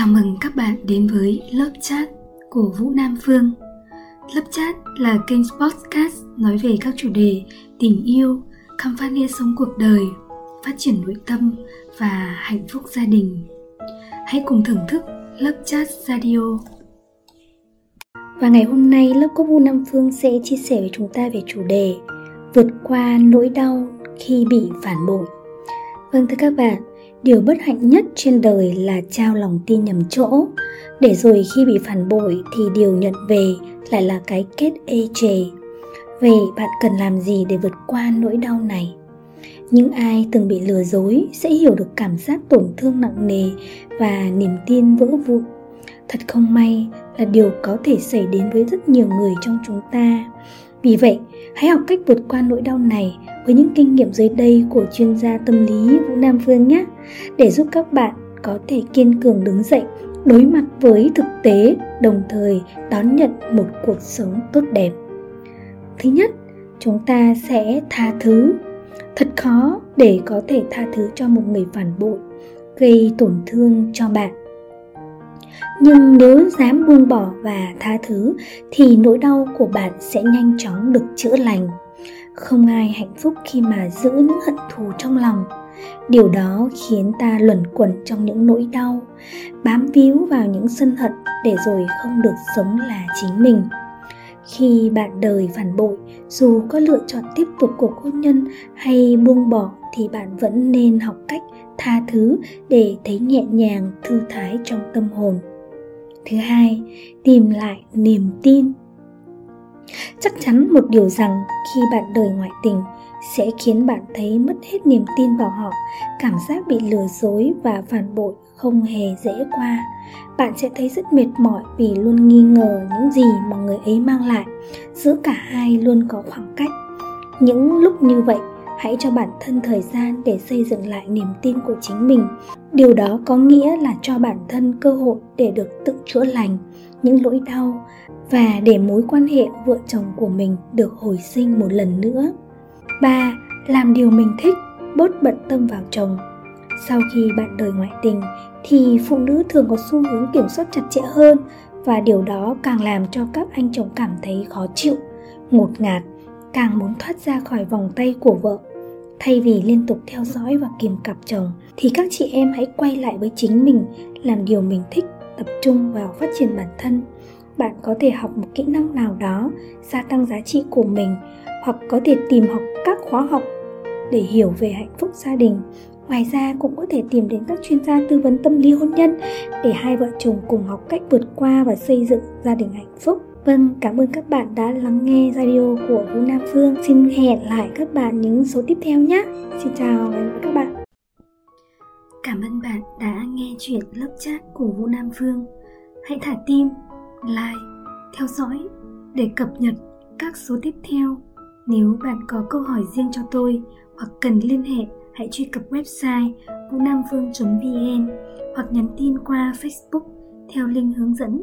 Chào mừng các bạn đến với lớp chat của Vũ Nam Phương. Lớp chat là kênh podcast nói về các chủ đề tình yêu, khám phá nghĩa sống cuộc đời, phát triển nội tâm và hạnh phúc gia đình. Hãy cùng thưởng thức lớp chat radio. Và ngày hôm nay lớp có Vũ Nam Phương sẽ chia sẻ với chúng ta về chủ đề vượt qua nỗi đau khi bị phản bội. Vâng thưa các bạn, điều bất hạnh nhất trên đời là trao lòng tin nhầm chỗ. Để rồi khi bị phản bội thì điều nhận về lại là cái kết ê chề. Vậy bạn cần làm gì để vượt qua nỗi đau này? Những ai từng bị lừa dối sẽ hiểu được cảm giác tổn thương nặng nề và niềm tin vỡ vụn. Thật không may là điều có thể xảy đến với rất nhiều người trong chúng ta vì vậy, hãy học cách vượt qua nỗi đau này với những kinh nghiệm dưới đây của chuyên gia tâm lý vũ nam phương nhé, để giúp các bạn có thể kiên cường đứng dậy, đối mặt với thực tế, đồng thời đón nhận một cuộc sống tốt đẹp. Thứ nhất, chúng ta sẽ tha thứ. Thật khó để có thể tha thứ cho một người phản bội, gây tổn thương cho bạn nhưng nếu dám buông bỏ và tha thứ, thì nỗi đau của bạn sẽ nhanh chóng được chữa lành. Không ai hạnh phúc khi mà giữ những hận thù trong lòng. Điều đó khiến ta luẩn quẩn trong những nỗi đau, bám víu vào những sân hận để rồi không được sống là chính mình. Khi bạn đời phản bội, dù có lựa chọn tiếp tục cuộc hôn nhân hay buông bỏ, thì bạn vẫn nên học cách tha thứ để thấy nhẹ nhàng thư thái trong tâm hồn thứ hai, tìm lại niềm tin. Chắc chắn một điều rằng khi bạn đời ngoại tình sẽ khiến bạn thấy mất hết niềm tin vào họ, cảm giác bị lừa dối và phản bội không hề dễ qua. Bạn sẽ thấy rất mệt mỏi vì luôn nghi ngờ những gì mà người ấy mang lại, giữa cả hai luôn có khoảng cách. Những lúc như vậy hãy cho bản thân thời gian để xây dựng lại niềm tin của chính mình điều đó có nghĩa là cho bản thân cơ hội để được tự chữa lành những lỗi đau và để mối quan hệ vợ chồng của mình được hồi sinh một lần nữa 3. Làm điều mình thích, bớt bận tâm vào chồng. Sau khi bạn đời ngoại tình thì phụ nữ thường có xu hướng kiểm soát chặt chẽ hơn và điều đó càng làm cho các anh chồng cảm thấy khó chịu, ngột ngạt, càng muốn thoát ra khỏi vòng tay của vợ. Thay vì liên tục theo dõi và kiềm cặp chồng thì các chị em hãy quay lại với chính mình, làm điều mình thích, tập trung vào phát triển bản thân. Bạn có thể học một kỹ năng nào đó, gia tăng giá trị của mình hoặc có thể tìm học các khóa học để hiểu về hạnh phúc gia đình ngoài ra cũng có thể tìm đến các chuyên gia tư vấn tâm lý hôn nhân để hai vợ chồng cùng học cách vượt qua và xây dựng gia đình hạnh phúc Vâng, cảm ơn các bạn đã lắng nghe radio của Vũ Nam Phương. Xin hẹn lại các bạn những số tiếp theo nhé. Xin chào các bạn. Cảm ơn bạn đã nghe chuyện lớp chat của Vũ Nam Phương. Hãy thả tim, like, theo dõi để cập nhật các số tiếp theo nếu bạn có câu hỏi riêng cho tôi hoặc cần liên hệ, hãy truy cập website vũ-nam-phương.vn hoặc nhắn tin qua Facebook theo link hướng dẫn.